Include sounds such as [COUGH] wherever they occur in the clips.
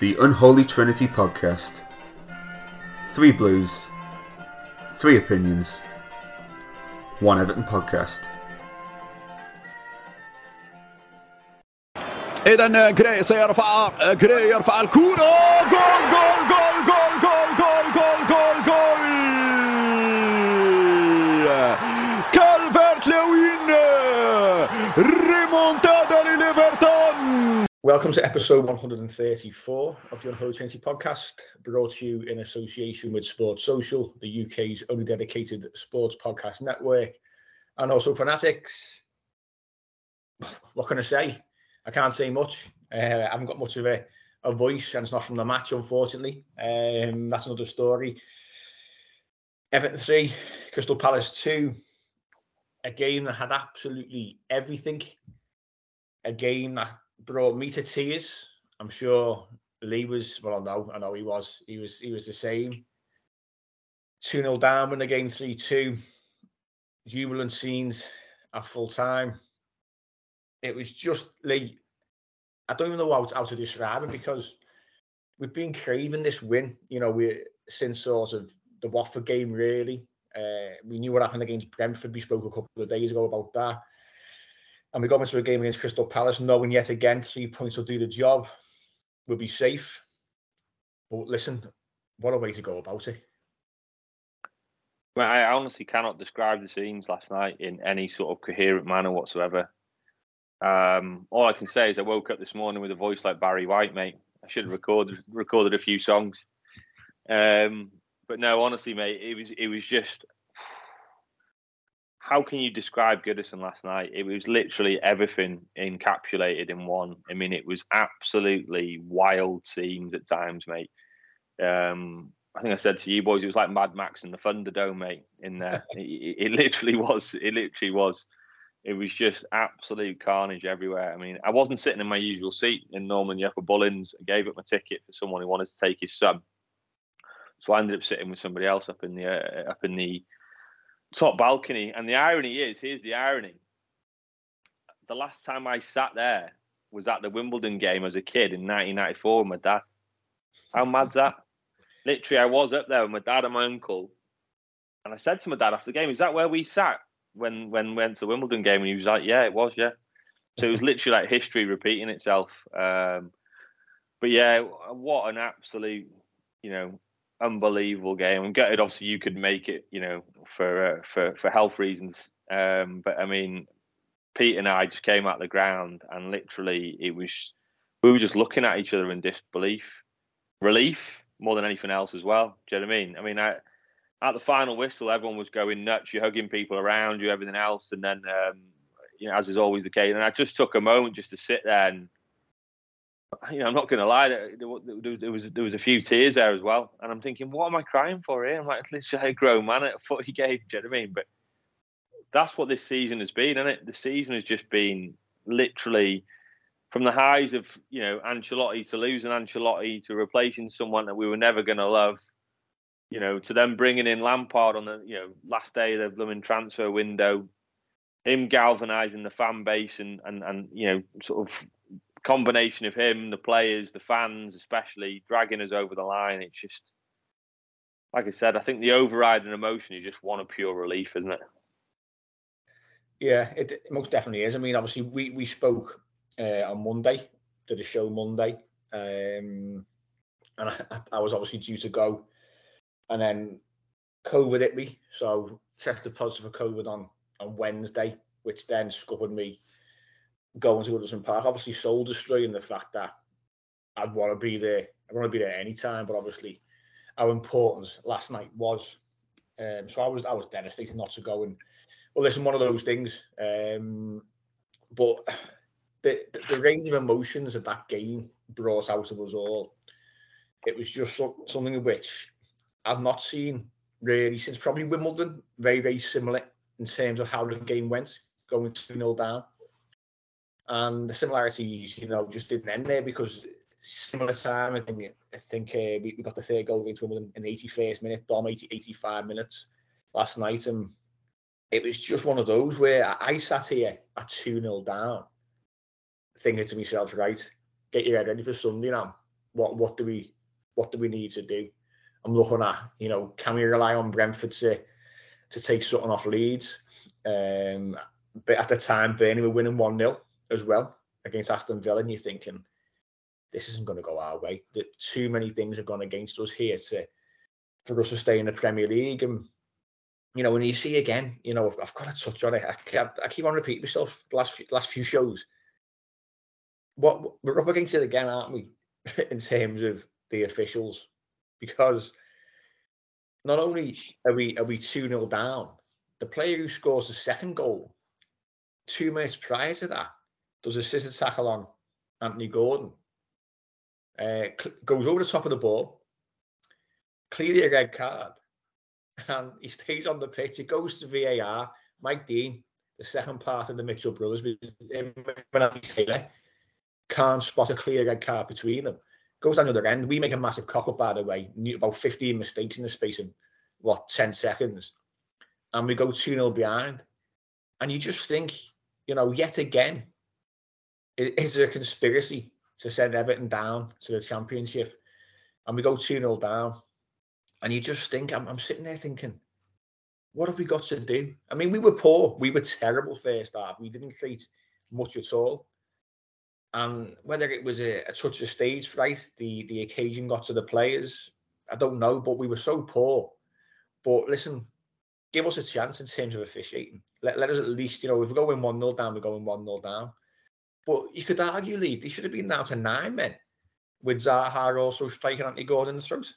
The Unholy Trinity Podcast. Three blues, three opinions, one Everton podcast. اذا جراي سيرفع جراي يرفع الكوره جول جول جول جول جول Welcome to episode 134 of the Unholy podcast, brought to you in association with Sports Social, the UK's only dedicated sports podcast network, and also Fanatics. [SIGHS] What can I say? I can't say much. Uh, I haven't got much of a, a voice, and it's not from the match, unfortunately. Um, that's another story. Everton 3, Crystal Palace 2. A game that had absolutely everything. A game that brought me to tears. I'm sure Lee was well, I know, I know he was. He was he was the same. 2-0 down when the game 3-2. Jubilant scenes at full time. It was just Lee. I don't even know how, how to describe it because we've been craving this win, you know, we since sort of the Watford game, really. Uh, we knew what happened against Brentford. We spoke a couple of days ago about that. And we got into a game against Crystal Palace, knowing yet again three points will do the job. We'll be safe. But listen, what a way to go about it. Well, I honestly cannot describe the scenes last night in any sort of coherent manner whatsoever. Um, all I can say is I woke up this morning with a voice like Barry White, mate. I should have recorded recorded a few songs. Um, but no, honestly, mate, it was it was just how can you describe Goodison last night? It was literally everything encapsulated in one. I mean, it was absolutely wild scenes at times, mate. Um, I think I said to you boys, it was like Mad Max and the Thunderdome, mate. In there, [LAUGHS] it, it, literally was. It literally was. It was just absolute carnage everywhere. I mean, I wasn't sitting in my usual seat in Norman the Upper Bullens. I gave up my ticket for someone who wanted to take his son, so I ended up sitting with somebody else up in the uh, up in the top balcony. And the irony is, here's the irony: the last time I sat there was at the Wimbledon game as a kid in 1994 with my dad. How mad's that? [LAUGHS] literally, I was up there with my dad and my uncle, and I said to my dad after the game, "Is that where we sat when when we went to the Wimbledon game?" And he was like, "Yeah, it was, yeah." So it was literally like history repeating itself. Um, but yeah, what an absolute, you know, unbelievable game. I'm gutted, obviously, you could make it, you know, for uh, for for health reasons. Um, but I mean, Pete and I just came out the ground, and literally, it was we were just looking at each other in disbelief, relief more than anything else as well. Do you know what I mean? I mean, I, at the final whistle, everyone was going nuts. You're hugging people around you, everything else, and then um, you know, as is always the case. And I just took a moment just to sit there and. You know, I'm not going to lie. There, there, there, was there was a few tears there as well, and I'm thinking, what am I crying for here? I'm like [LAUGHS] literally a grown man at a footy game. Do you know what I mean? But that's what this season has been, isn't it? The season has just been literally from the highs of you know Ancelotti to losing Ancelotti to replacing someone that we were never going to love, you know, to them bringing in Lampard on the you know last day of the blooming transfer window, him galvanising the fan base and and and you know sort of combination of him, the players, the fans, especially dragging us over the line. It's just like I said, I think the overriding emotion is just one of pure relief, isn't it? Yeah, it, most definitely is. I mean, obviously, we we spoke uh, on Monday, did a show Monday, um, and I, I was obviously due to go, and then COVID hit me, so tested positive for COVID on on Wednesday, which then scuppered me going to Goodison Park. Obviously, soul destroying the fact that I'd want to be there. I want to be there anytime, but obviously, how important last night was. Um, so I was I was devastated not to go and well, listen, one of those things. Um, but the, the, the range of emotions that that game brought out of us all, it was just so, something which I've not seen really since probably Wimbledon. Very very similar in terms of how the game went, going two 0 down, and the similarities, you know, just didn't end there because similar time. I think I think uh, we, we got the third goal against Wimbledon in the 81st minute, Dom 80, 85 minutes last night, and it was just one of those where I, sat here at 2 0 down, thinking to myself, right, get your head ready for Sunday now. What what do we what do we need to do? I'm looking at, you know, can we rely on Brentford to to take something off Leeds? Um, but at the time, Burnley were winning 1 0 as well against Aston Villa, and you're thinking, this isn't going to go our way. That too many things have gone against us here to for us to stay in the Premier League. And you know, when you see again, you know, I've, I've got to touch on it. I, I, keep on repeating myself last few, last few shows. What we're up against it again, aren't we? [LAUGHS] in terms of the officials, because not only are we are we two 0 down, the player who scores the second goal, two minutes prior to that, does a scissor tackle on Anthony Gordon, uh, goes over the top of the ball, clearly a red card and he stays on the pitch. It goes to VAR. Mike Dean, the second part of the Mitchell brothers, can't spot a clear red card between them. Goes down the other end. We make a massive cock up, by the way. About 15 mistakes in the space of what 10 seconds, and we go 2 0 behind. And you just think, you know, yet again, is there a conspiracy to send Everton down to the championship? And we go 2 0 down and you just think, I'm, I'm sitting there thinking, what have we got to do? I mean, we were poor. We were terrible first half. We didn't create much at all. And whether it was a, a touch of stage fright, the, the occasion got to the players, I don't know, but we were so poor. But listen, give us a chance in terms of officiating. Let, let us at least, you know, if we're going 1 0 down, we're going 1 0 down. But you could argue, Lee, they should have been down to nine men with Zaha also striking Anthony Gordon's throat.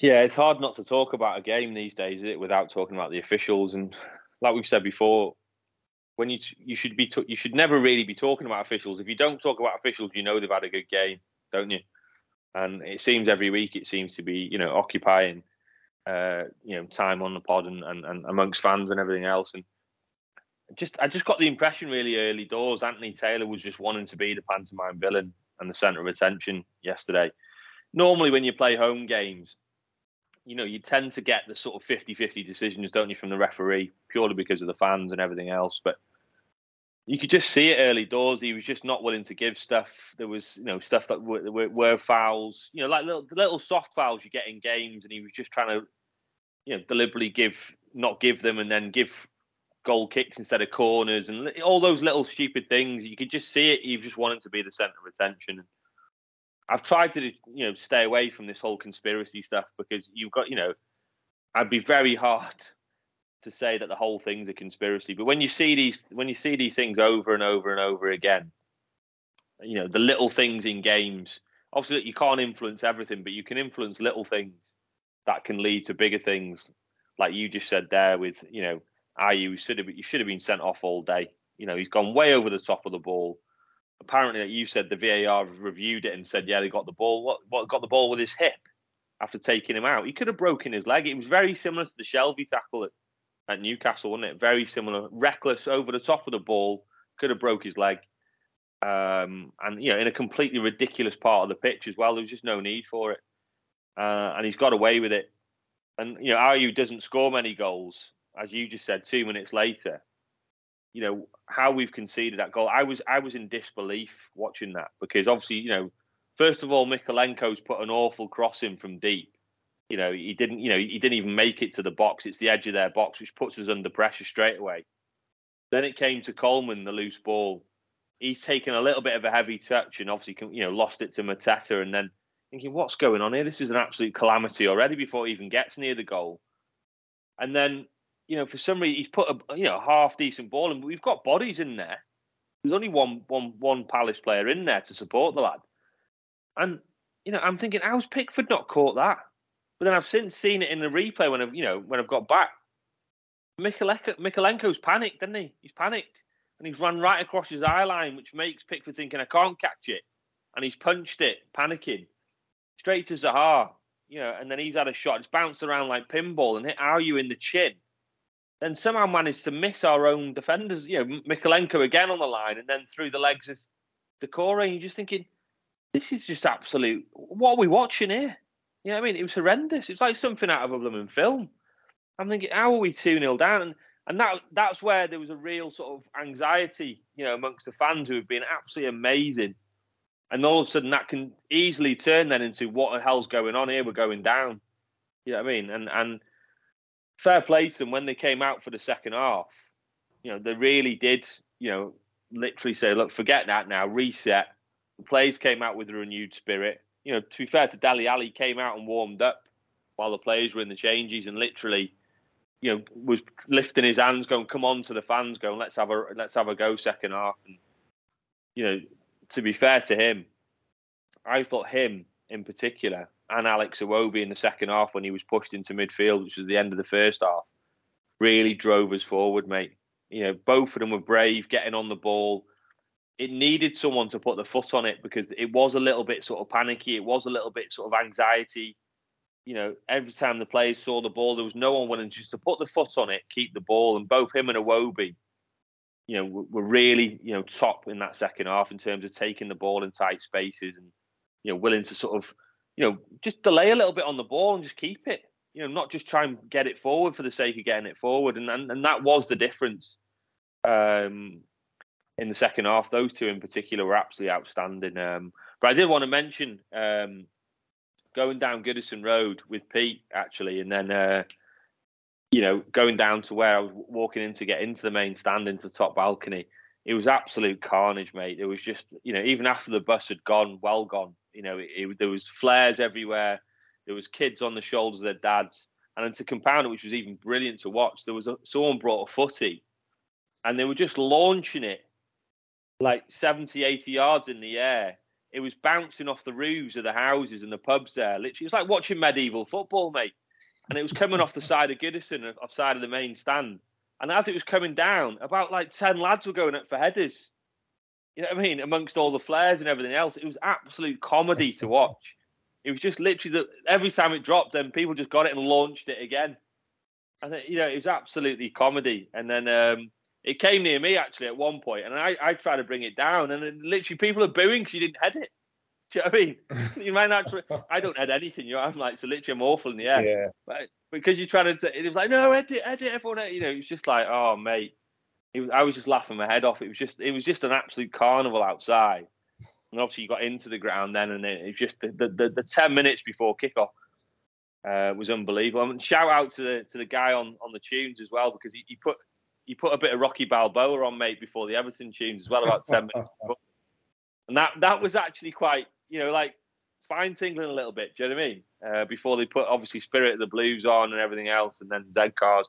Yeah, it's hard not to talk about a game these days, it, without talking about the officials. And like we've said before, when you you should be you should never really be talking about officials. If you don't talk about officials, you know they've had a good game, don't you? And it seems every week it seems to be you know occupying uh, you know time on the pod and, and, and amongst fans and everything else. And just I just got the impression really early doors Anthony Taylor was just wanting to be the pantomime villain and the centre of attention yesterday. Normally, when you play home games, you know, you tend to get the sort of 50-50 decisions, don't you, from the referee, purely because of the fans and everything else. But you could just see it early doors. He was just not willing to give stuff. There was, you know, stuff that were, were, were fouls, you know, like little little soft fouls you get in games, and he was just trying to, you know, deliberately give, not give them, and then give goal kicks instead of corners, and all those little stupid things. You could just see it. You've just wanted to be the centre of attention. I've tried to you know stay away from this whole conspiracy stuff because you've got you know I'd be very hard to say that the whole thing's a conspiracy. But when you see these when you see these things over and over and over again, you know the little things in games. Obviously, you can't influence everything, but you can influence little things that can lead to bigger things. Like you just said there, with you know, Ayew should have you should have been sent off all day. You know, he's gone way over the top of the ball apparently, you said, the VAR reviewed it and said, yeah, they got the ball. What, what got the ball with his hip after taking him out? He could have broken his leg. It was very similar to the Shelvey tackle at, at Newcastle, wasn't it? Very similar, reckless over the top of the ball, could have broke his leg. Um, and you know, in a completely ridiculous part of the pitch as well. There was just no need for it, uh, and he's got away with it. And you know, Ayew doesn't score many goals, as you just said. Two minutes later, you know how we've conceded that goal. I was I was in disbelief watching that because obviously you know first of all Mykolenko's put an awful cross in from deep. You know, he didn't. You know, he didn't even make it to the box. It's the edge of their box, which puts us under pressure straight away. Then it came to Coleman, the loose ball. He's taken a little bit of a heavy touch and obviously, you know, lost it to Mateta. And then thinking, what's going on here? This is an absolute calamity already before he even gets near the goal. And then, you know, for some reason, he's put a you know half decent ball, and we've got bodies in there. There's only one one one Palace player in there to support the lad. And you know, I'm thinking, how's Pickford not caught that? But then I've since seen it in the replay when I've you know when I've got back. Mykolenko's panicked, didn't he? He's panicked and he's run right across his eye line, which makes Pickford thinking I can't catch it, and he's punched it, panicking, straight to Zaha. You know, and then he's had a shot. It's bounced around like pinball and hit Ayew in the chin. Then somehow managed to miss our own defenders. You know, Mykolenko again on the line, and then through the legs of Doucouré. And you're just thinking, this is just absolute. What are we watching here? You know what I mean? It was horrendous. It's like something out of a blooming film. I'm thinking, how are we 2 0 down? And, and that that's where there was a real sort of anxiety, you know, amongst the fans who have been absolutely amazing. And all of a sudden, that can easily turn then into what the hell's going on here? We're going down. You know what I mean? And and fair play to them when they came out for the second half. You know, they really did. You know, literally say, look, forget that now, reset. The players came out with a renewed spirit. You know, to be fair to Dele Alli, came out and warmed up while the players were in the changes and literally, you know, was lifting his hands, going, "Come on!" to the fans, going, "Let's have a let's have a go second half." And you know, to be fair to him, I thought him in particular and Alex Iwobi in the second half when he was pushed into midfield, which was the end of the first half, really drove us forward, mate. You know, both of them were brave, getting on the ball. It needed someone to put the foot on it because it was a little bit sort of panicky. It was a little bit sort of anxiety. You know, every time the players saw the ball, there was no one willing just to put the foot on it, keep the ball. And both him and Iwobi, you know, were really, you know, top in that second half in terms of taking the ball in tight spaces and, you know, willing to sort of, you know, just delay a little bit on the ball and just keep it. You know, not just try and get it forward for the sake of getting it forward. And and, and that was the difference um, in the second half. Those two in particular were absolutely outstanding. Um, but I did want to mention um, going down Goodison Road with Pete actually, and then uh, you know going down to where I was walking in to get into the main stand into the top balcony. It was absolute carnage, mate. It was just you know even after the bus had gone, well gone. You know, it, it, there was flares everywhere. There was kids on the shoulders of their dads, and then to compound it, which was even brilliant to watch, there was a, someone brought a footy and they were just launching it like 70, 80 yards in the air. It was bouncing off the roofs of the houses and the pubs there. Literally, it was like watching medieval football, mate. And it was coming off the side of Goodison, off side of the main stand. And as it was coming down, about like 10 lads were going up for headers. You know what I mean? Amongst all the flares and everything else. It was absolute comedy to watch. It was just literally that every time it dropped, then people just got it and launched it again. And, you know, it was absolutely comedy. And then, um, it came near me actually at one point, and I, I tried to bring it down, and literally people are booing because you didn't head it. Do you know what I mean? [LAUGHS] you might actually, I don't head anything. You know, I'm like, so literally, I'm awful in the air. Yeah. But because you're trying to, it was like, no, edit, edit, everyone. You know, it was just like, oh, mate. Was, I was just laughing my head off. It was just, it was just an absolute carnival outside. And obviously, you got into the ground then, and it was just the the, the, the ten minutes before kickoff uh, was unbelievable. And shout out to the to the guy on on the tunes as well because he, he put you put a bit of Rocky Balboa on, mate, before the Everton tunes as well, about ten minutes. [LAUGHS] Before. And that that was actually quite, you know, like spine tingling a little bit. Do you know what I mean? Uh, before they put obviously Spirit of the Blues on and everything else, and then Z Cars.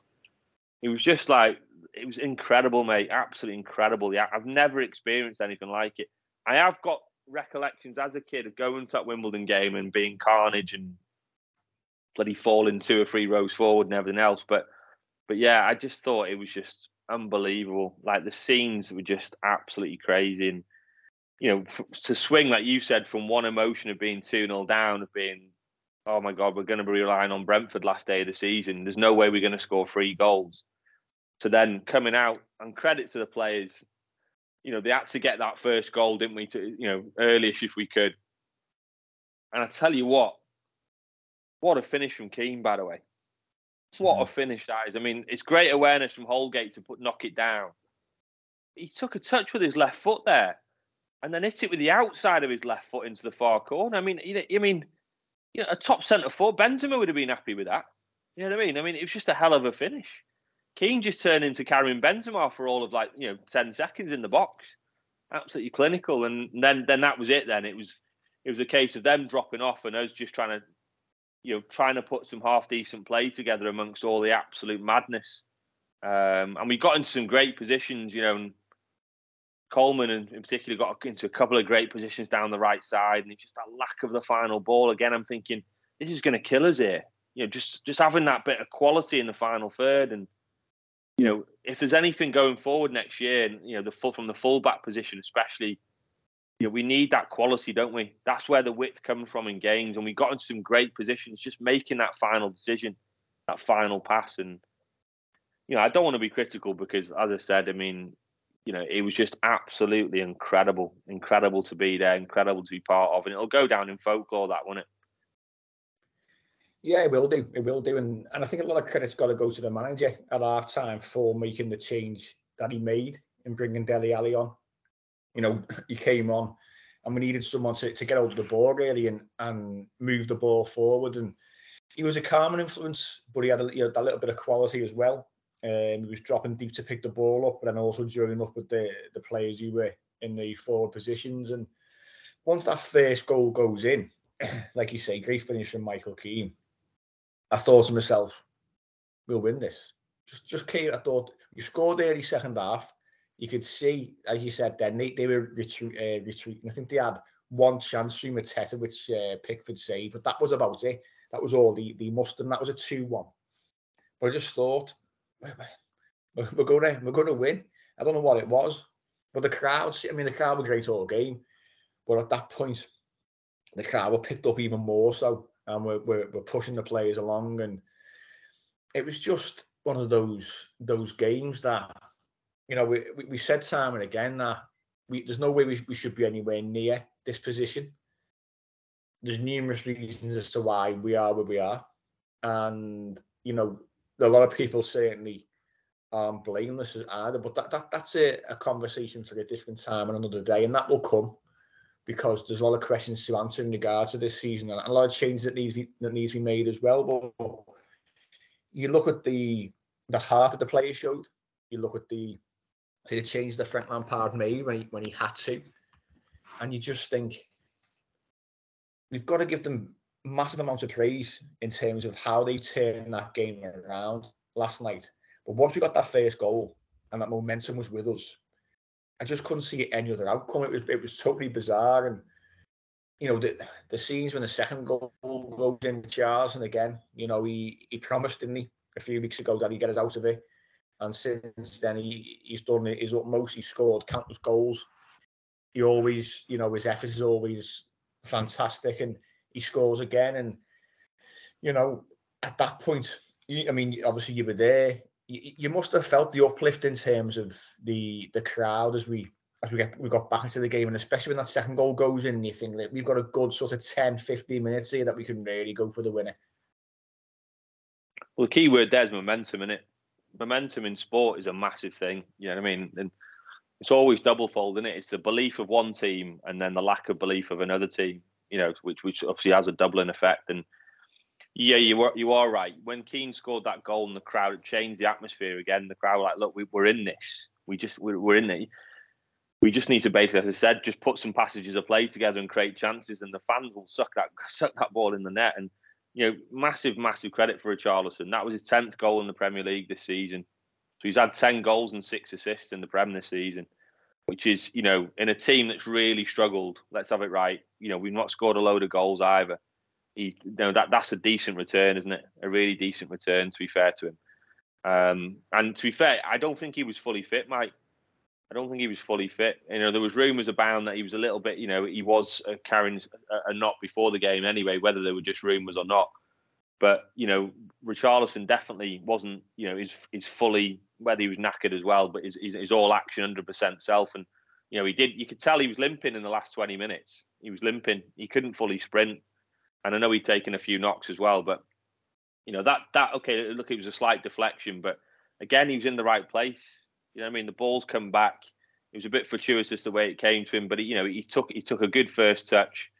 It was just like it was incredible, mate. Absolutely incredible. Yeah, I've never experienced anything like it. I have got recollections as a kid of going to that Wimbledon game and being carnage and bloody falling two or three rows forward and everything else, but but yeah, I just thought it was just unbelievable. Like the scenes were just absolutely crazy, and you know, f- to swing like you said from one emotion of being two 0 down, of being, oh my god, we're going to be relying on Brentford last day of the season. There's no way we're going to score three goals. To then coming out and credit to the players, you know, they had to get that first goal, didn't we? To you know, earliest if we could. And I tell you what, what a finish from Keane, by the way. What a mm. finish that is. I mean, it's great awareness from Holgate to put knock it down. He took a touch with his left foot there and then hit it with the outside of his left foot into the far corner. I mean, you know, I mean, you know, a top centre forward, Benzema would have been happy with that. You know what I mean? I mean, it was just a hell of a finish. Keane just turned into Karim Benzema for all of like you know ten seconds in the box, absolutely clinical. And then then that was it. Then it was it was a case of them dropping off and us just trying to you know trying to put some half decent play together amongst all the absolute madness. Um, and we got into some great positions, you know. And Coleman, in, in particular, got into a couple of great positions down the right side, and it's just that lack of the final ball. Again, I'm thinking this is going to kill us here. You know, just just having that bit of quality in the final third, and you know, if there's anything going forward next year, you know, the full from the fullback position, especially, you know, we need that quality, don't we? That's where the width comes from in games, and we got into some great positions. Just making that final decision, that final pass, and you know, I don't want to be critical because, as I said, I mean, you know, it was just absolutely incredible, incredible to be there, incredible to be part of, and it'll go down in folklore, that won't it? Yeah, it will do. It will do, and and I think a lot of credit's got to go to the manager at half time for making the change that he made in bringing Dele Alli on. You know, he came on, and we needed someone to, to get out the ball really and and move the ball forward. And he was a calming influence, but he had a, he little bit of quality as well. Um, he was dropping deep to pick the ball up, but then also joining up with the the players who were in the forward positions. And once that first goal goes in, [CLEARS THROAT] like you say, great finish from Michael Keane I thought to myself, we'll win this. Just just came, I thought you scored early second half. You could see, as you said, then they, they were retreat, uh, retreating. I think they had one chance through Mateta, which uh, Pickford saved, but that was about it. That was all the the must, and that was a two-one. But I just thought, we're, to we're to win. I don't know what it was, but the crowd. I mean, the crowd were great all game, but at that point, the crowd were picked up even more so and we're, we're, we're pushing the players along. And it was just one of those those games that, you know, we, we, said time and again that we, there's no way we, we should be anywhere near this position. There's numerous reasons as to why we are where we are. And, you know, a lot of people certainly aren't blameless either, but that, that that's a, a conversation for a different time and another day, and that will come because there's a lot of questions to answer in regards to this season and a lot of changes that needs that needs to be made as well. But you look at the the heart that the players showed. You look at the the change that Frank Lampard made when he when he had to, and you just think we've got to give them massive amounts of praise in terms of how they turned that game around last night. But once we got that first goal and that momentum was with us, I just couldn't see any other outcome. It was it was totally bizarre, and you know the the scenes when the second goal goes in Charles, and again, you know he he promised, didn't he, a few weeks ago that he'd get us out of it, and since then he he's done his utmost. He scored countless goals. He always, you know, his effort is always fantastic, and he scores again, and you know at that point, I mean, obviously you were there you, must have felt the uplift in terms of the the crowd as we as we get we got back into the game and especially when that second goal goes in and you think that we've got a good sort of 10 15 minutes here that we can really go for the winner. Well the key word there is momentum in it momentum in sport is a massive thing you know what i mean? And it's always double fold in it it's the belief of one team and then the lack of belief of another team you know which which obviously has a doubling effect. And yeah, you are you are right. When Keane scored that goal and the crowd it changed the atmosphere again, the crowd were like, "Look, we, are in this. We just we're, we're in it. We just need to basically, as I said, just put some passages of play together and create chances, and the fans will suck that [LAUGHS] suck that ball in the net." And you know, massive, massive credit for Richarlison. That was his tenth goal in the Premier League this season. So he's had ten goals and six assists in the Prem this season, which is you know in a team that's really struggled. Let's have it right. You know, we've not scored a load of goals either he's you know that that's a decent return, isn't it? A really decent return to be fair to him. Um, and to be fair, I don't think he was fully fit, Mike. I don't think he was fully fit. You know, there was rumours abound that he was a little bit, you know, he was carrying a, knot before the game anyway, whether they were just rumours or not. But you know, Richarlison definitely wasn't, you know, he's he's fully whether he was knackered as well, but he's, he's all action, hundred percent self, and you know, he did. You could tell he was limping in the last twenty minutes. He was limping. He couldn't fully sprint and I know he'd taken a few knocks as well. But you know that that okay, look, it was a slight deflection, but again, he was in the right place. You know, I mean, the ball's come back. It was a bit fortuitous the way it came to him, but he, you know, he took he took a good first touch.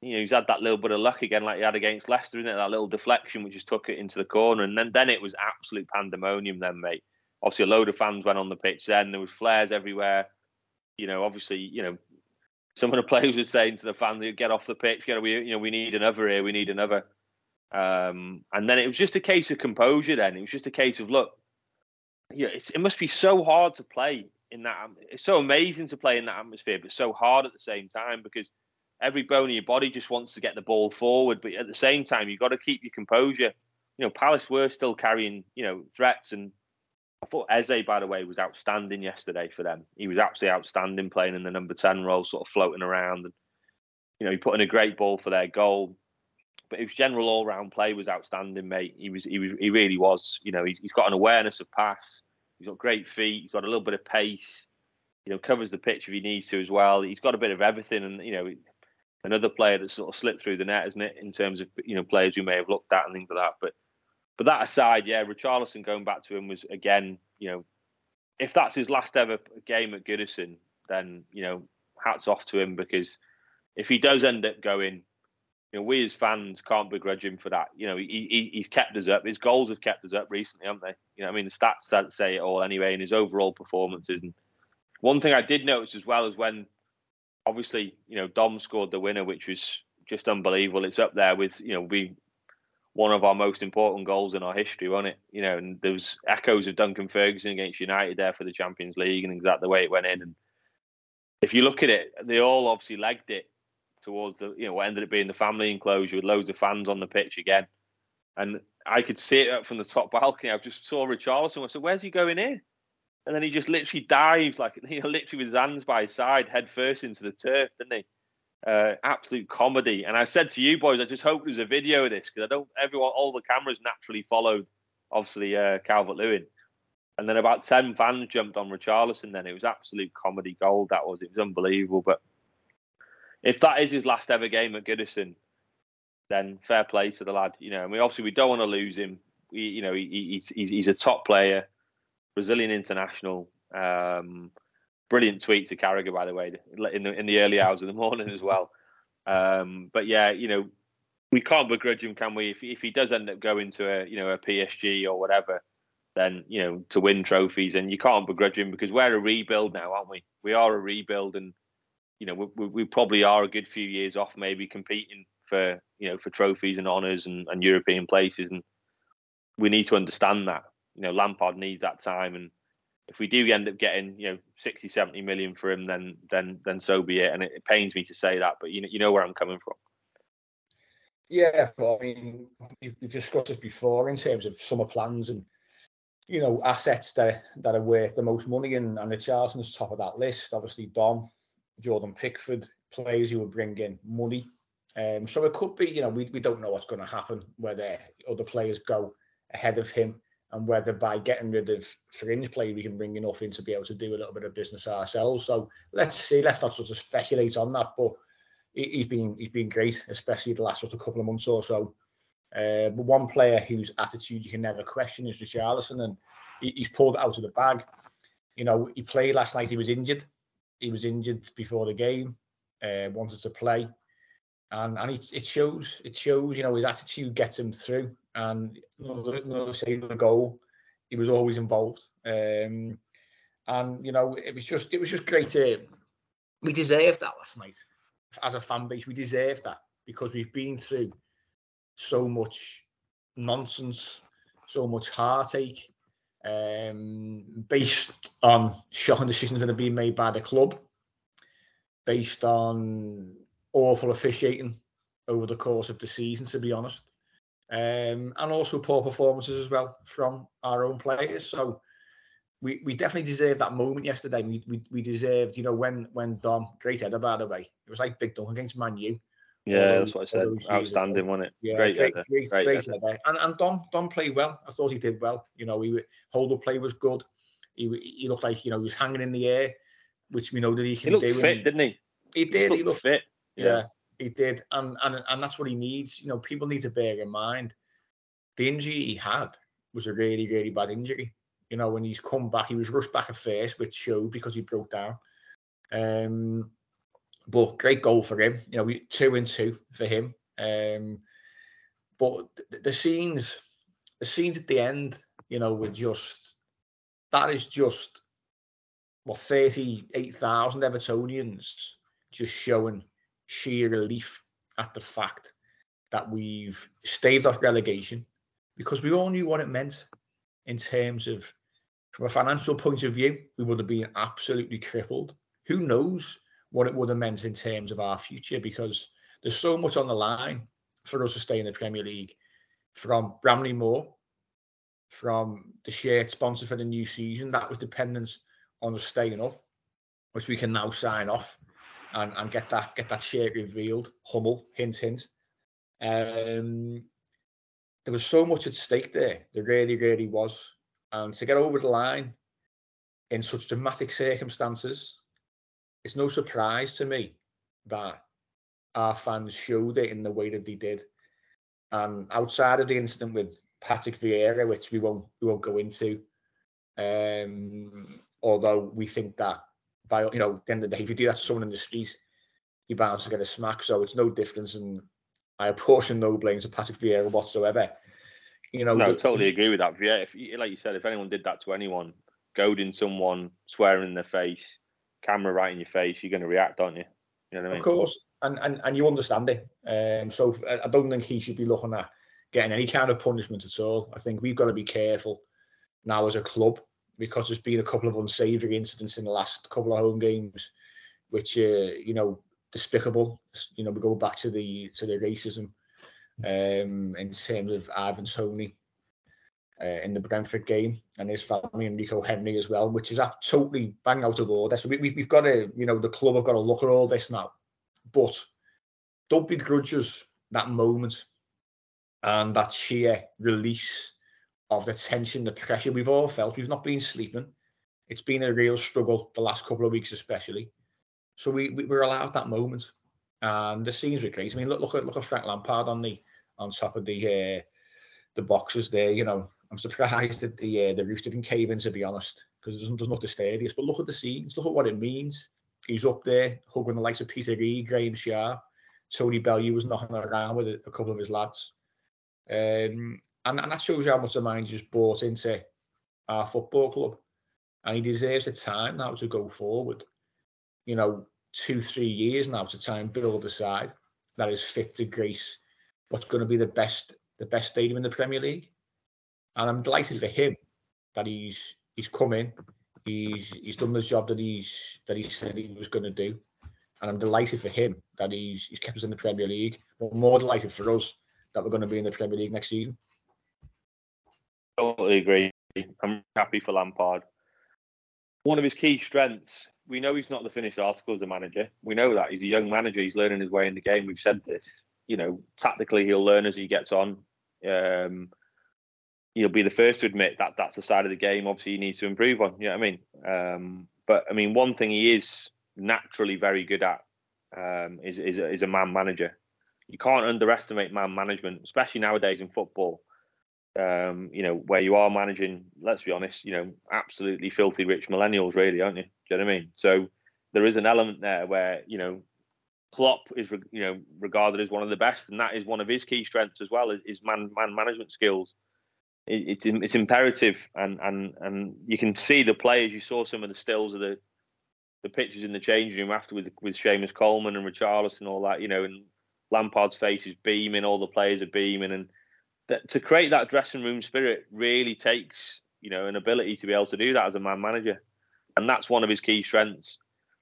you know, he's had that little bit of luck again, like he had against Leicester, isn't it? That little deflection which just took it into the corner, and then then it was absolute pandemonium. Then, mate. Obviously, a load of fans went on the pitch. Then there was flares everywhere. You know, obviously, you know, some of the [LAUGHS] players were saying to the fans, "Get off the pitch. Know, we you know we need another here. We need another." Um, and then it was just a case of composure. Then it was just a case of look, know, it must be so hard to play in that. It's so amazing to play in that atmosphere, but so hard at the same time because every bone in your body just wants to get the ball forward. But at the same time, you've got to keep your composure. You know, Palace were still carrying, you know, threats. And I thought Eze, by the way, was outstanding yesterday for them. He was absolutely outstanding playing in the number 10 role, sort of floating around. And, you know, he put in a great ball for their goal. But his general all round play was outstanding, mate. He was, he was, he really was. You know, he's, he's got an awareness of pass. He's got great feet. He's got a little bit of pace. You know, covers the pitch if he needs to as well. He's got a bit of everything, and you know, another player that sort of slipped through the net, isn't it? In terms of you know players we may have looked at and things like that. But but that aside, yeah, Richarlison going back to him was again, you know, if that's his last ever game at Goodison, then you know, hats off to him because if he does end up going, you know, we as fans can't begrudge him for that. You know, he, he he's kept us up. His goals have kept us up recently, haven't they? You know, I mean, the stats say it all anyway, in his overall performances. And one thing I did notice as well is when obviously, you know, Dom scored the winner, which was just unbelievable. It's up there with, you know, we one of our most important goals in our history, wasn't it? You know, and there was echoes of Duncan Ferguson against United there for the Champions League and exactly the way it went in. And if you look at it, they all obviously legged it towards the, you know, what ended up being the family enclosure with loads of fans on the pitch again. And I could see it up from the top balcony. I just saw Richarlison. I said, "Where's he going in?" and then he just literally dived like [LAUGHS] you know, literally with his hands by his side, head first into the turf, didn't he? Uh, absolute comedy. And I said to you boys, I just hope there's a video of this because I don't. Everyone, all the cameras naturally followed, obviously uh, Calvert Lewin, and then about ten fans jumped on Richarlison. Then it was absolute comedy gold. That was it was unbelievable. But if that is his last ever game at Goodison, then fair play to the lad. You know, I mean, obviously we don't want to lose him. We, you know, he, he's he's a top player Brazilian international. Um, brilliant tweet to Carragher, by the way, in the in the early hours of the morning as well. Um, but yeah, you know, we can't begrudge him, can we? If if he does end up going to a you know a PSG or whatever, then you know to win trophies, and you can't begrudge him because we're a rebuild now, aren't we? We are a rebuild, and you know we, we, probably are a good few years off, maybe competing for you know for trophies and honours and, and European places, and we need to understand that you know, Lampard needs that time. And if we do end up getting, you know, 60, 70 million for him, then then then so be it. And it, it pains me to say that, but you know, you know where I'm coming from. Yeah, well, I mean, we've discussed this before in terms of summer plans and you know assets that that are worth the most money, and and the Charlton's top of that list. Obviously, Dom, Jordan Pickford, players who will bring in money. Um, so it could be, you know, we, we don't know what's going to happen whether other players go ahead of him and whether by getting rid of fringe play we can bring enough in to be able to do a little bit of business ourselves. So let's see. Let's not sort of speculate on that, but he's been he's been great, especially the last sort of couple of months or so. Uh, but one player whose attitude you can never question is Richarlison, and he, he's pulled out of the bag. You know, he played last night. He was injured. He was injured before the game. Uh, wanted to play, and and it, it shows. It shows. You know, his attitude gets him through and another save of the goal, he was always involved. Um, and you know, it was just it was just great to we deserved that last night as a fan base. We deserved that because we've been through so much nonsense, so much heartache, um, based on shocking decisions that have been made by the club, based on awful officiating over the course of the season. To be honest, um, and also poor performances as well from our own players. So we, we definitely deserved that moment yesterday. We, we we deserved, you know, when when Dom, great header by the way, it was like Big Dunc against Man U. Yeah, that's what I said. Outstanding, wasn't it? Yeah, great, great, header. great, great, great header. header. And and Dom Dom played well. I thought he did well. You know, he hold up play was good. He he looked like you know he was hanging in the air, which we know that he can he looked do. Fit, didn't he? He did. He looked, he looked fit. Yeah. yeah he did, and and and that's what he needs. You know, people need to bear in mind the injury he had was a really really bad injury. You know, when he's come back, he was rushed back at first, which showed because he broke down. Um, but great goal for him. You know, we two and two for him. Um, but the, the scenes, the scenes at the end, you know, were just that is just what thirty eight thousand Evertonians just showing sheer relief at the fact that we've staved off relegation because we all knew what it meant in terms of from a financial point of view, we would have been absolutely crippled. Who knows what it would have meant in terms of our future because there's so much on the line for us to stay in the Premier League from Bramley Moore, from the shirt sponsor for the new season. That was dependent on us staying up, which we can now sign off and, and get that get that shirt revealed. Hummel, hint, hint. Um, there was so much at stake there. There really, really was. And to get over the line in such dramatic circumstances, it's no surprise to me that our fans showed it in the way that they did. And outside of the incident with Patrick Vieira, which we won't we won't go into, um, although we think that by you know the end of the day, if you do that to someone in the street, you're bound to get a smack. So it's no difference, and I apportion no blame to Patrick Vieira whatsoever. You know, no, the, totally agree with that. Vieira, if, like you said, if anyone did that to anyone, goading someone, swearing in their face, camera right in your face, you're going to react, aren't you? You know what I mean? Of course, and and, and you understand it. Um, so I don't think he should be looking at getting any kind of punishment at all. I think we've got to be careful now as a club because there's been a couple of unsavoury incidents in the last couple of home games, which uh, you know despicable. You know we go back to the to the racism um, in terms of Ivan Toney uh, in the Brentford game and his family and Rico Henry as well, which is totally bang out of order. So we, we, we've got to, you know, the club have got to look at all this now. But don't begrudge us that moment and that sheer release of the tension, the pressure we've all felt. We've not been sleeping. It's been a real struggle the last couple of weeks, especially. So we, we were allowed that moment, and the scenes were great. I mean, look look at look at Frank Lampard on the on top of the uh, the boxes there. You know, I'm surprised that the uh, the roof didn't cave in, to be honest, because there's, there's nothing steadiest. But look at the scenes, look at what it means. He's up there hugging the likes of Peter Reid, Graeme Sharp, Tony Bellew was knocking around with a, a couple of his lads. Um, and, that shows you how much of the manager's bought into our football club. And he deserves the time now to go forward. You know, two, three years now to try and build a side that is fit to grace what's going to be the best the best stadium in the Premier League. And I'm delighted for him that he's he's come in, he's he's done the job that he's that he said he was going to do, and I'm delighted for him that he's he's kept us in the Premier League. But more delighted for us that we're going to be in the Premier League next season. Totally agree. I'm happy for Lampard. One of his key strengths. We know he's not the finished article as a manager. We know that he's a young manager. He's learning his way in the game. We've said this you know, tactically he'll learn as he gets on. Um, he'll be the first to admit that that's the side of the game. Obviously, he needs to improve on. You know what I mean? Um, but I mean, one thing he is naturally very good at um, is is is a man manager. You can't underestimate man management, especially nowadays in football. Um, you know, where you are managing, let's be honest, you know, absolutely filthy rich millennials, really, aren't you? Do you know what I mean? So there is an element there where you know Klopp is you know regarded as one of the best, and that is one of his key strengths as well is man man management skills. It, it's it's imperative, and and and you can see the players. You saw some of the stills of the the pictures in the changing room after with with Seamus Coleman and Richarlison and all that. You know, and Lampard's face is beaming, all the players are beaming, and that, to create that dressing room spirit really takes you know an ability to be able to do that as a man manager, and that's one of his key strengths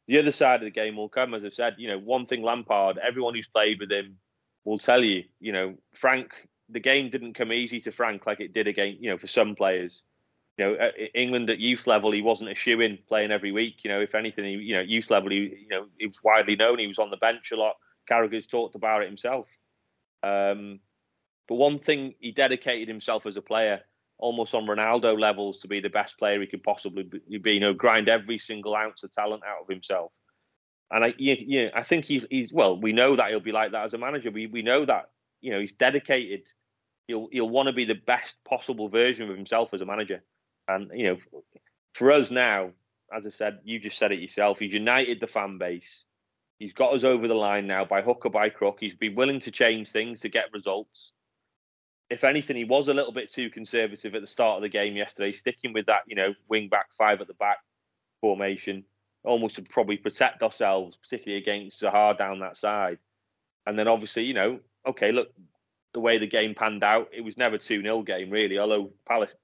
the other side of the game will come, as I've said. You know, one thing Lampard, everyone who's played with him will tell you. You know, Frank, the game didn't come easy to Frank like it did again. You know, for some players. You know, at England at youth level, he wasn't a shoe in playing every week. You know, if anything, he, you know, youth level, he, you know, he was widely known. He was on the bench a lot. Carragher's talked about it himself. Um, but one thing, he dedicated himself as a player almost on Ronaldo levels to be the best player he could possibly be. You know, grind every single ounce of talent out of himself. And I, you, I think he's he's well. We know that he'll be like that as a manager. We we know that you know he's dedicated. He'll he'll want to be the best possible version of himself as a manager. And you know, for us now, as I said, you just said it yourself. He's united the fan base. He's got us over the line now by hook or by crook. He's been willing to change things to get results. If anything, he was a little bit too conservative at the start of the game yesterday, sticking with that, you know, wing back five at the back formation, almost to probably protect ourselves, particularly against Zaha down that side. And then obviously, you know, okay, look, the way the game panned out, it was never 2 0 game, really. Although Palace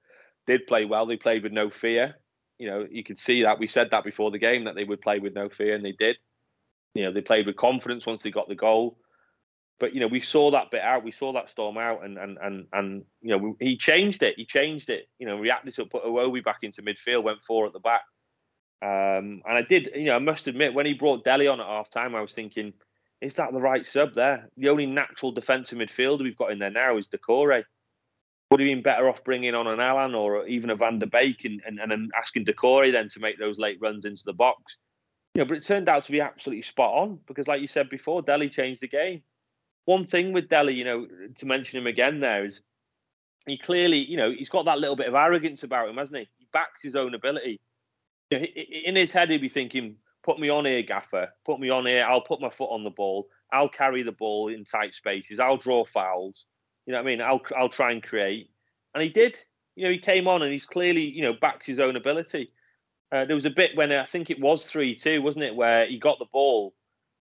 did play well, they played with no fear. You know, you could see that. We said that before the game that they would play with no fear, and they did. You know, they played with confidence once they got the goal. But you know, we saw that bit out. We saw that storm out, and and and and you know, he changed it. He changed it. You know, reacted to it, put Iwobi back into midfield, went four at the back. Um, and I did, you know, I must admit, when he brought Dele on at half time, I was thinking, is that the right sub there? The only natural defensive midfielder we've got in there now is Doucouré. Would he been better off bringing on an Allan or even a Van der Beek and, and, and asking Doucouré then to make those late runs into the box? You know, but it turned out to be absolutely spot on because, like you said before, Dele changed the game. One thing with Dele, you know, to mention him again there is he clearly, you know, he's got that little bit of arrogance about him, hasn't he? He backs his own ability. In his head, he'd be thinking, put me on here, Gaffer. Put me on here. I'll put my foot on the ball. I'll carry the ball in tight spaces. I'll draw fouls. You know what I mean? I'll I'll try and create. And he did. You know, he came on and he's clearly, you know, backed his own ability. Uh, there was a bit when I think it was 3 2, wasn't it? Where he got the ball,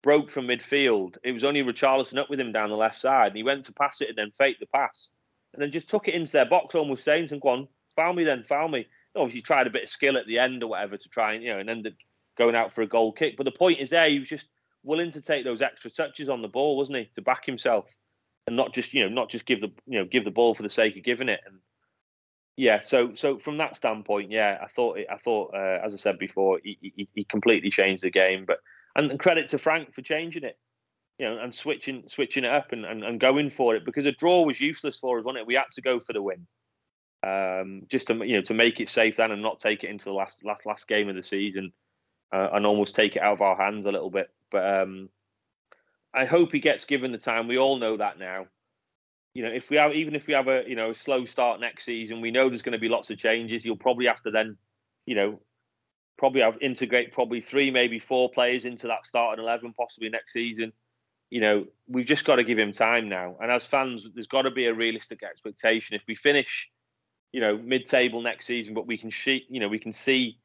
broke from midfield. It was only Richarlison up with him down the left side. And he went to pass it and then faked the pass. And then just took it into their box, almost saying him, Go on, foul me then, foul me. Obviously, tried a bit of skill at the end or whatever to try and, you know, and ended going out for a goal kick. But the point is there, he was just willing to take those extra touches on the ball, wasn't he, to back himself and not just you know not just give the you know give the ball for the sake of giving it. And yeah, so so from that standpoint, yeah, I thought it, I thought uh, as I said before, he, he, he completely changed the game. But and, and credit to Frank for changing it. You know, and switching switching it up and, and, and going for it because a draw was useless for us, wasn't it? We had to go for the win um, just to you know to make it safe then and not take it into the last last last game of the season uh, and almost take it out of our hands a little bit. But um, I hope he gets given the time. We all know that now. You know, if we have even if we have a you know a slow start next season, we know there's going to be lots of changes. You'll probably have to then, you know, probably I've integrate probably three, maybe four players into that starting eleven, possibly next season. You know, we've just got to give him time now. And as fans, there's got to be a realistic expectation. If we finish, you know, mid-table next season, but we can see, you know, we can see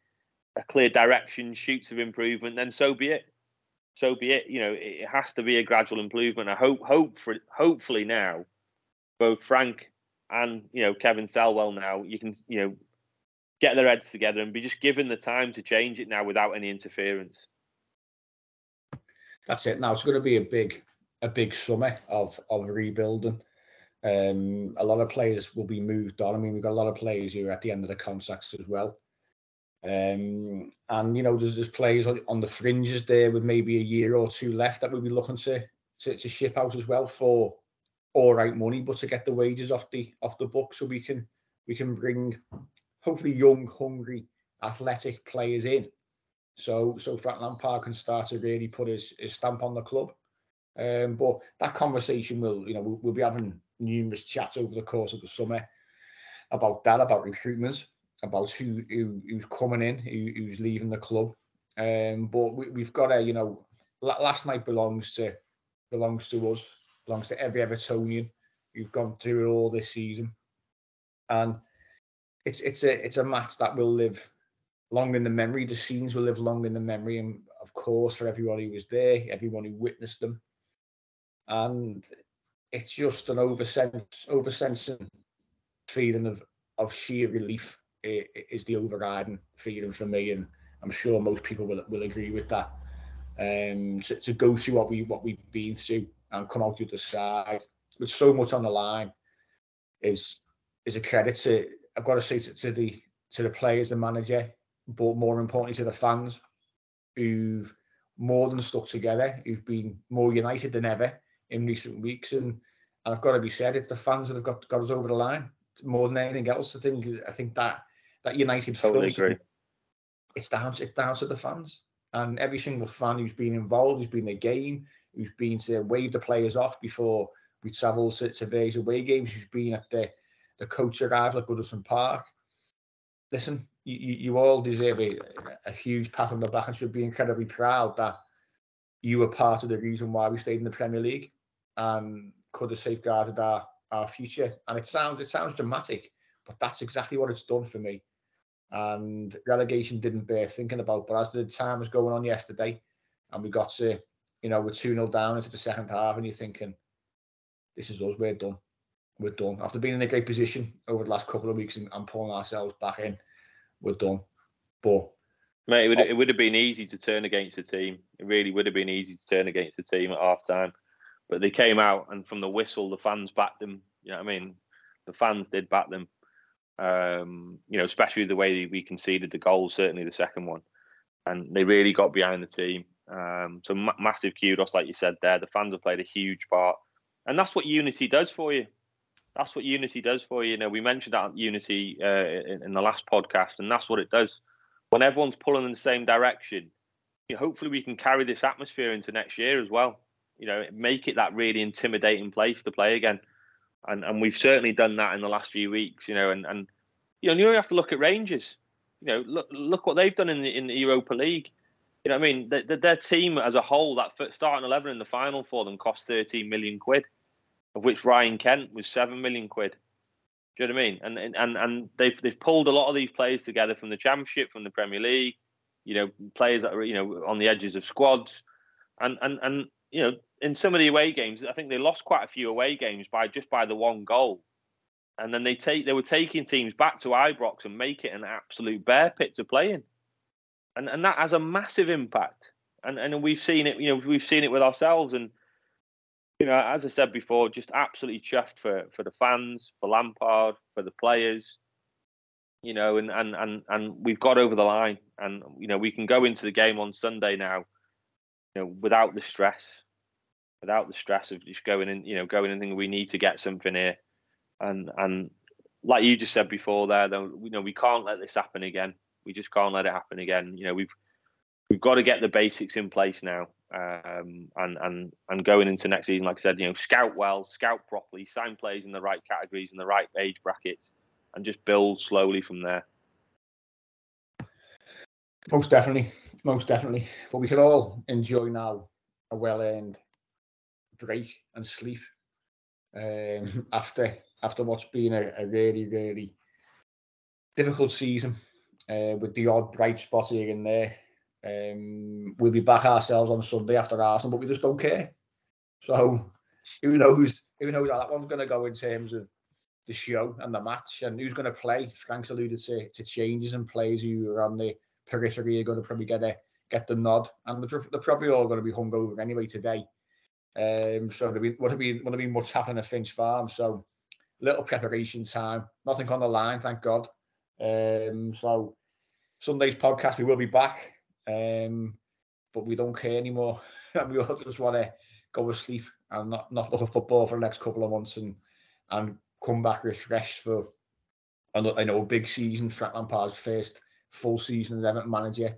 a clear direction, shoots of improvement, then so be it. So be it. You know, it has to be a gradual improvement. I hope, hope for, hopefully now, both Frank and you know Kevin Thelwell now, you can you know get their heads together and be just given the time to change it now without any interference. That's it. Now it's going to be a big, a big summer of of rebuilding. Um, a lot of players will be moved on. I mean, we've got a lot of players who are at the end of the contracts as well. Um, and you know, there's there's players on, the fringes there with maybe a year or two left that we'll be looking to, to to ship out as well for all right money, but to get the wages off the off the book so we can we can bring hopefully young, hungry, athletic players in. So so Frank Lampard can start to really put his, his stamp on the club. Um, but that conversation will, you know, we'll, we'll be having numerous chats over the course of the summer about that, about recruitment about who, who who's coming in, who, who's leaving the club. Um, but we, have got a, you know, last night belongs to belongs to us, belongs to every Evertonian who've gone through it all this season, and it's it's a it's a match that will live long in the memory. The scenes will live long in the memory, and of course for everyone who was there, everyone who witnessed them, and it's just an oversense oversensing feeling of of sheer relief is the overriding feeling for me, and I'm sure most people will will agree with that. Um, to, to go through what we what we've been through and come out the other side with so much on the line is is a credit to I've got to say to, to the to the players, the manager, but more importantly to the fans who've more than stuck together, who've been more united than ever in recent weeks. And, and I've got to be said, it's the fans that have got, got us over the line more than anything else. I think I think that that United totally front, agree. It's down. It's down to the fans and every single fan who's been involved, who's been in the game, who's been to wave the players off before we travel to, to various away games, who's been at the the coach arrival at Goodison Park. Listen, you, you all deserve a, a huge pat on the back and should be incredibly proud that you were part of the reason why we stayed in the Premier League and could have safeguarded our, our future. And it sounds it sounds dramatic, but that's exactly what it's done for me. And relegation didn't bear thinking about. But as the time was going on yesterday, and we got to, you know, we're 2 0 down into the second half, and you're thinking, this is us, we're done. We're done. After being in a great position over the last couple of weeks and, and pulling ourselves back in, we're done. But Mate, it would, it would have been easy to turn against the team. It really would have been easy to turn against the team at half time. But they came out, and from the whistle, the fans backed them. You know what I mean? The fans did back them. Um, you know, especially the way we conceded the goal, certainly the second one. And they really got behind the team. Um, so ma- massive kudos, like you said there. The fans have played a huge part. And that's what unity does for you. That's what unity does for you. You know, we mentioned that unity uh, in, in the last podcast, and that's what it does when everyone's pulling in the same direction, you know, hopefully we can carry this atmosphere into next year as well. You know, make it that really intimidating place to play again. And and we've certainly done that in the last few weeks, you know, and, and you know, you only have to look at Rangers. You know, look look what they've done in the in the Europa League. You know, I mean, the, their team as a whole, that starting eleven in the final for them cost thirteen million quid, of which Ryan Kent was seven million quid. Do you know what I mean? And and and they've they've pulled a lot of these players together from the Championship, from the Premier League. You know, players that are you know on the edges of squads, and and and you know, in some of the away games, I think they lost quite a few away games by just by the one goal. And then they take they were taking teams back to Ibrox and make it an absolute bear pit to play in, and and that has a massive impact. And and we've seen it, you know, we've seen it with ourselves and you know, as I said before, just absolutely chuffed for for the fans, for Lampard, for the players. You know, and and and and we've got over the line, and you know, we can go into the game on Sunday now, you know, without the stress, without the stress of just going in, you know, going and thinking we need to get something here, and and like you just said before, there, though, you know, we can't let this happen again. We just can't let it happen again. You know, we've we've got to get the basics in place now um, and and and going into next season, like I said, you know, scout well, scout properly, sign players in the right categories and the right age brackets, and just build slowly from there. Most definitely, most definitely. But we can all enjoy now a well-earned break and sleep um, after after what's been a, a really really difficult season uh, with the odd bright spot here and there. Um, we'll be back ourselves on Sunday after Arsenal, but we just don't care. So who knows? Who knows how that one's going to go in terms of the show and the match, and who's going to play? Frank's alluded to, to changes and players who are on the periphery are going to probably get a get the nod, and they're, they're probably all going to be hungover anyway today. Um, so there been would have been much happening at Finch Farm. So little preparation time, nothing on the line, thank God. Um, so Sunday's podcast, we will be back. Um, but we don't care anymore. [LAUGHS] and we all just want to go to sleep and not, not look at football for the next couple of months and and come back refreshed for I know big season. Frank Lampard's first full season as Everton manager,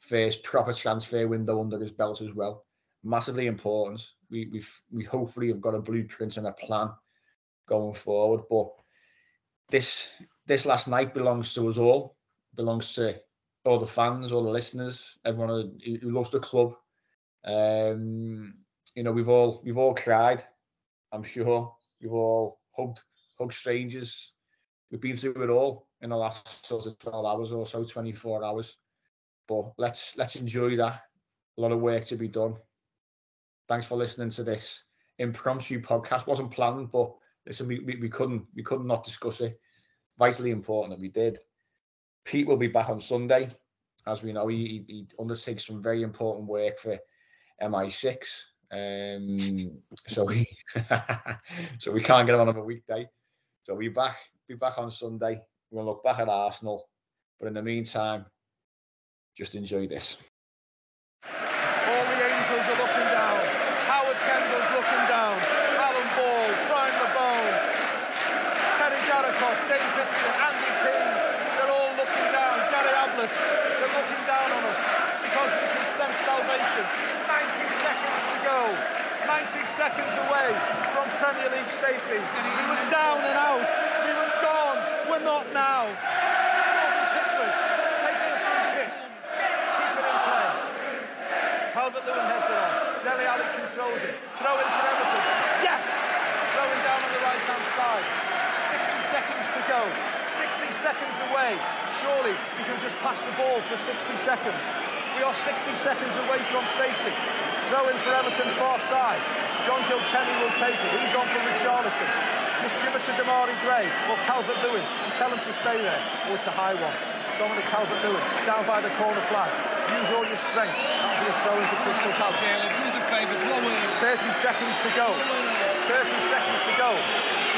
first proper transfer window under his belt as well. Massively important. We we we hopefully have got a blueprint and a plan going forward. But this this last night belongs to us all. Belongs to all the fans, all the listeners, everyone who loves the club. Um, you know, we've all we've all cried. I'm sure we've all hugged hugged strangers. We've been through it all in the last sort of 12 hours or so, 24 hours. But let's let's enjoy that. A lot of work to be done. Thanks for listening to this impromptu podcast. wasn't planned, but listen, we, we, we couldn't we couldn't not discuss it. Vitally important that we did. Pete will be back on Sunday. As we know, he, he undertakes some very important work for MI6. Um, so we [LAUGHS] so we can't get him on a weekday. So we back be back on Sunday. We'll look back at Arsenal, but in the meantime, just enjoy this. All the angels are looking down. Howard Kendall's looking down. Alan Ball, Brian Labone, Terry Darracott, Dave Dixon, Andy King. They're all looking down. Gary Ablett, they're looking down on us because we can sense salvation. 90 seconds to go. 90 seconds away from Premier League safety. We were down and out. We were gone. We're not now. Jordan Pickford takes the free kick. Keep it in play. Heads it on. throws it. Throw in for Everton. Yes! Throwing down on the right hand side. 60 seconds to go. 60 seconds away. Surely you can just pass the ball for 60 seconds. We are 60 seconds away from safety. Throw in for Everton far side. Jonjo Kenny will take it. He's on for Richarlison. Just give it to Demarai Gray or Calvert Lewin and tell him to stay there. Oh, it's a high one. Dominic Calvert Lewin down by the corner flag. Use all your strength. That'll be a throw in for Crystal Palace. 30 seconds to go. 30 seconds to go.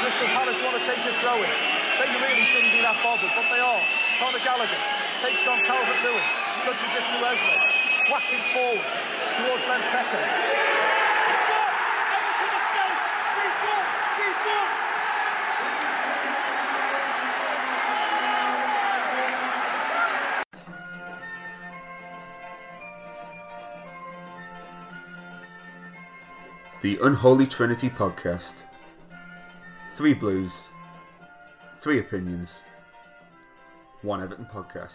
Crystal Palace want to take a throw in. They really shouldn't be that bothered, but they are. Conor Gallagher takes on Calvert Lewin, watching forward towards Benteke. The Unholy Trinity Podcast. Three Blues, three opinions, one Everton podcast.